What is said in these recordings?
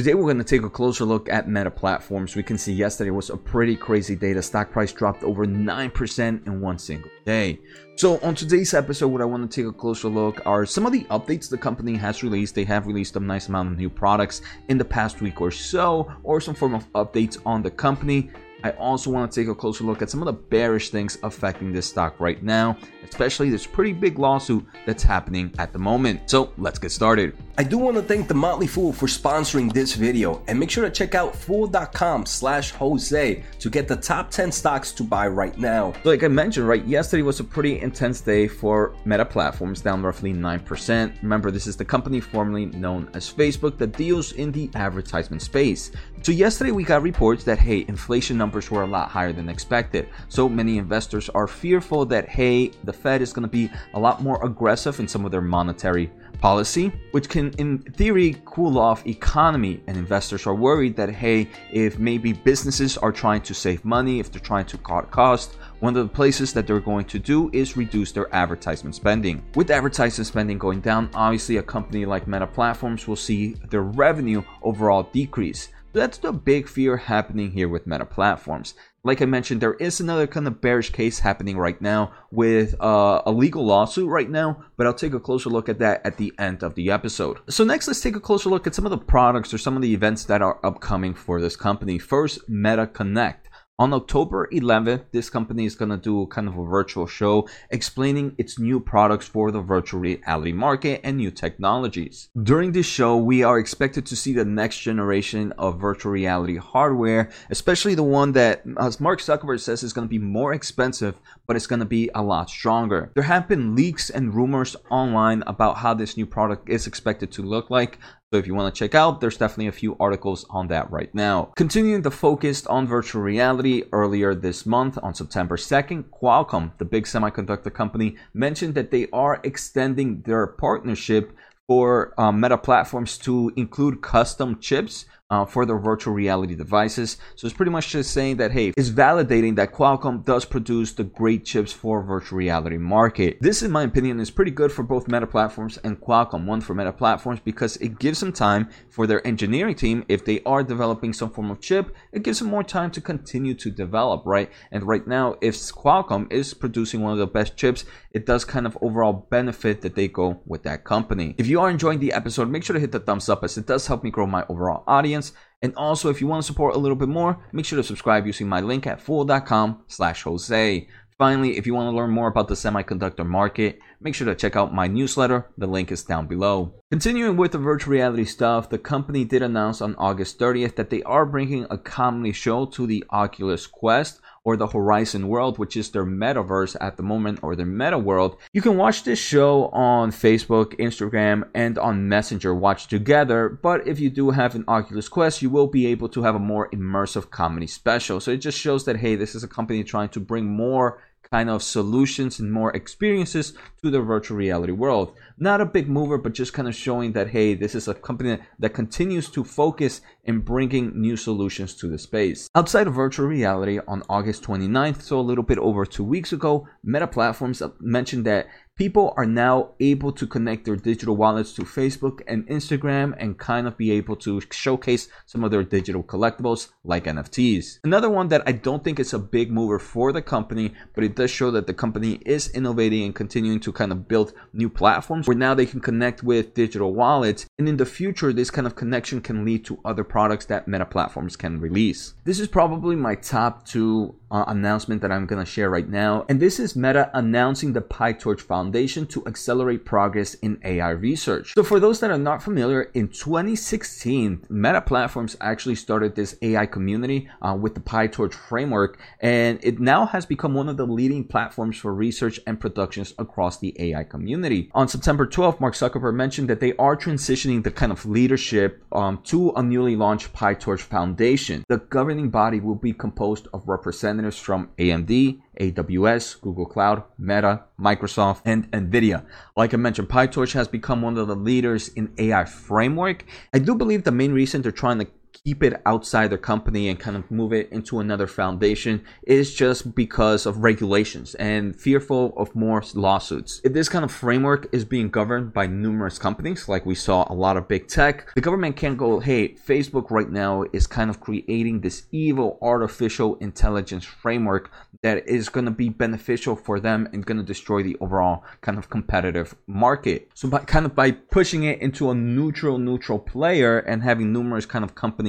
Today we're going to take a closer look at Meta Platforms. We can see yesterday was a pretty crazy day. The stock price dropped over 9% in one single day. So on today's episode, what I want to take a closer look are some of the updates the company has released. They have released a nice amount of new products in the past week or so, or some form of updates on the company. I also want to take a closer look at some of the bearish things affecting this stock right now, especially this pretty big lawsuit that's happening at the moment. So let's get started. I do want to thank The Motley Fool for sponsoring this video and make sure to check out fool.com slash Jose to get the top 10 stocks to buy right now. Like I mentioned, right, yesterday was a pretty intense day for Meta Platforms, down roughly 9%. Remember, this is the company formerly known as Facebook that deals in the advertisement space. So yesterday we got reports that, hey, inflation numbers were a lot higher than expected. So many investors are fearful that, hey, the Fed is going to be a lot more aggressive in some of their monetary policy, which can, in theory, cool off economy. And investors are worried that, hey, if maybe businesses are trying to save money, if they're trying to cut costs, one of the places that they're going to do is reduce their advertisement spending. With advertisement spending going down, obviously a company like Meta Platforms will see their revenue overall decrease. That's the big fear happening here with Meta platforms. Like I mentioned, there is another kind of bearish case happening right now with uh, a legal lawsuit right now, but I'll take a closer look at that at the end of the episode. So, next, let's take a closer look at some of the products or some of the events that are upcoming for this company. First, Meta Connect. On October 11th, this company is going to do kind of a virtual show explaining its new products for the virtual reality market and new technologies. During this show, we are expected to see the next generation of virtual reality hardware, especially the one that, as Mark Zuckerberg says, is going to be more expensive, but it's going to be a lot stronger. There have been leaks and rumors online about how this new product is expected to look like. So if you want to check out, there's definitely a few articles on that right now. Continuing the focus on virtual reality, earlier this month on September 2nd, Qualcomm, the big semiconductor company, mentioned that they are extending their partnership for um, Meta platforms to include custom chips uh, for their virtual reality devices. So it's pretty much just saying that, hey, it's validating that Qualcomm does produce the great chips for virtual reality market. This, in my opinion, is pretty good for both Meta platforms and Qualcomm. One for Meta platforms because it gives them time for their engineering team. If they are developing some form of chip, it gives them more time to continue to develop, right? And right now, if Qualcomm is producing one of the best chips, it does kind of overall benefit that they go with that company. If you are enjoying the episode, make sure to hit the thumbs up as it does help me grow my overall audience audience. And also, if you want to support a little bit more, make sure to subscribe using my link at fool.com slash Jose. Finally, if you want to learn more about the semiconductor market, make sure to check out my newsletter. The link is down below. Continuing with the virtual reality stuff, the company did announce on August 30th that they are bringing a comedy show to the Oculus Quest or the Horizon World, which is their metaverse at the moment, or their meta world. You can watch this show on Facebook, Instagram, and on Messenger watch together. But if you do have an Oculus Quest, you will be able to have a more immersive comedy special. So it just shows that, hey, this is a company trying to bring more kind of solutions and more experiences to the virtual reality world. Not a big mover, but just kind of showing that, hey, this is a company that continues to focus in bringing new solutions to the space. Outside of virtual reality, on August 29th, so a little bit over two weeks ago, Meta Platforms mentioned that people are now able to connect their digital wallets to Facebook and Instagram and kind of be able to showcase some of their digital collectibles like NFTs. Another one that I don't think is a big mover for the company, but it does show that the company is innovating and continuing to kind of build new platforms where now they can connect with digital wallets. And in the future, this kind of connection can lead to other products that Meta platforms can release. This is probably my top two uh, announcement that I'm going to share right now. And this is Meta announcing the PyTorch Foundation to accelerate progress in AI research. So, for those that are not familiar, in 2016, Meta Platforms actually started this AI community uh, with the PyTorch framework, and it now has become one of the leading platforms for research and productions across the AI community. On September 12th, Mark Zuckerberg mentioned that they are transitioning the kind of leadership um, to a newly launched PyTorch Foundation. The governing body will be composed of representatives from AMD, AWS, Google Cloud, Meta, Microsoft, and NVIDIA. Like I mentioned, PyTorch has become one of the leaders in AI framework. I do believe the main reason they're trying to keep it outside their company and kind of move it into another foundation is just because of regulations and fearful of more lawsuits. If this kind of framework is being governed by numerous companies, like we saw a lot of big tech, the government can't go, hey, Facebook right now is kind of creating this evil artificial intelligence framework that is going to be beneficial for them and going to destroy the overall kind of competitive market. So by kind of by pushing it into a neutral neutral player and having numerous kind of companies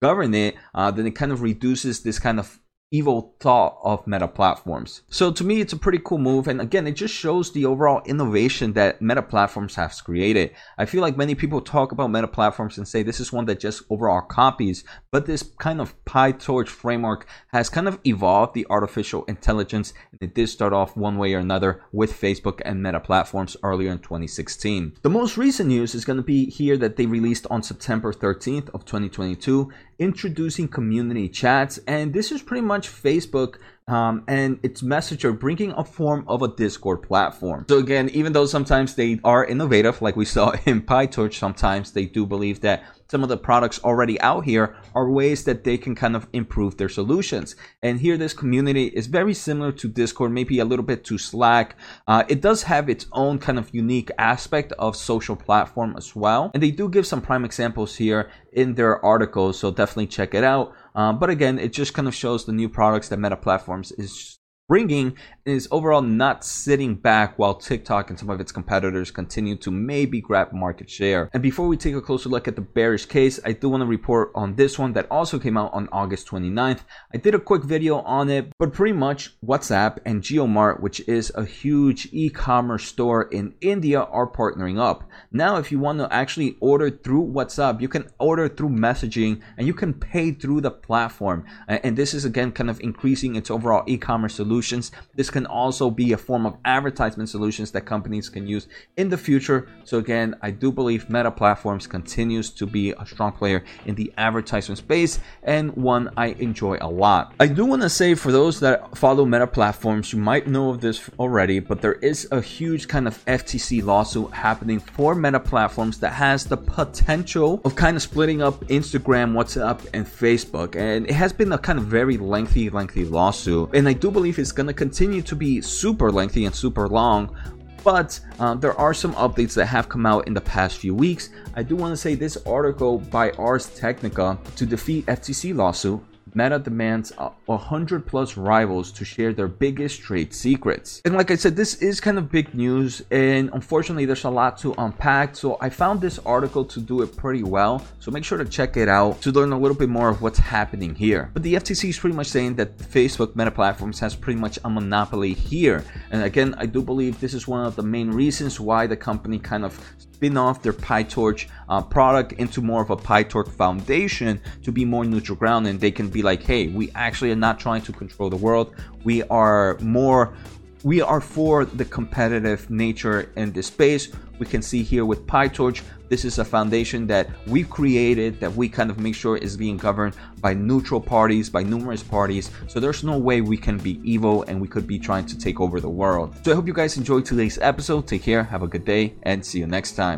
govern it, uh, then it kind of reduces this kind of evil thought of meta platforms. So to me, it's a pretty cool move. And again, it just shows the overall innovation that meta platforms have created. I feel like many people talk about meta platforms and say this is one that just overall copies, but this kind of PyTorch framework has kind of evolved the artificial intelligence. And it did start off one way or another with Facebook and meta platforms earlier in 2016. The most recent news is going to be here that they released on September 13th of 2022 introducing community chats. And this is pretty much Facebook um, and its messenger bringing a form of a Discord platform. So again, even though sometimes they are innovative, like we saw in PyTorch, sometimes they do believe that some of the products already out here are ways that they can kind of improve their solutions. And here, this community is very similar to Discord, maybe a little bit to Slack. Uh, it does have its own kind of unique aspect of social platform as well. And they do give some prime examples here in their articles, so definitely check it out. Um, but again, it just kind of shows the new products that Meta Platforms is bringing is overall not sitting back while TikTok and some of its competitors continue to maybe grab market share. And before we take a closer look at the bearish case, I do want to report on this one that also came out on August 29th. I did a quick video on it, but pretty much WhatsApp and JioMart, which is a huge e-commerce store in India, are partnering up. Now, if you want to actually order through WhatsApp, you can order through messaging and you can pay through the platform. And this is again kind of increasing its overall e-commerce solutions. This can also be a form of advertisement solutions that companies can use in the future. So again, I do believe Meta Platforms continues to be a strong player in the advertisement space and one I enjoy a lot. I do want to say for those that follow Meta Platforms, you might know of this already, but there is a huge kind of FTC lawsuit happening for Meta Platforms that has the potential of kind of splitting up Instagram, WhatsApp, and Facebook. And it has been a kind of very lengthy, lengthy lawsuit. And I do believe it's going to continue to be super lengthy and super long but uh, there are some updates that have come out in the past few weeks. I do want to say this article by Ars Technica to defeat FTC lawsuit Meta demands 100 plus rivals to share their biggest trade secrets. And like I said, this is kind of big news, and unfortunately, there's a lot to unpack. So I found this article to do it pretty well. So make sure to check it out to learn a little bit more of what's happening here. But the FTC is pretty much saying that Facebook Meta Platforms has pretty much a monopoly here. And again, I do believe this is one of the main reasons why the company kind of spin off their PyTorch uh, product into more of a PyTorch foundation to be more neutral ground and they can be like, hey, we actually are not trying to control the world. We are more we are for the competitive nature in this space. We can see here with PyTorch, this is a foundation that we created that we kind of make sure is being governed by neutral parties, by numerous parties. So there's no way we can be evil and we could be trying to take over the world. So I hope you guys enjoyed today's episode. Take care, have a good day, and see you next time.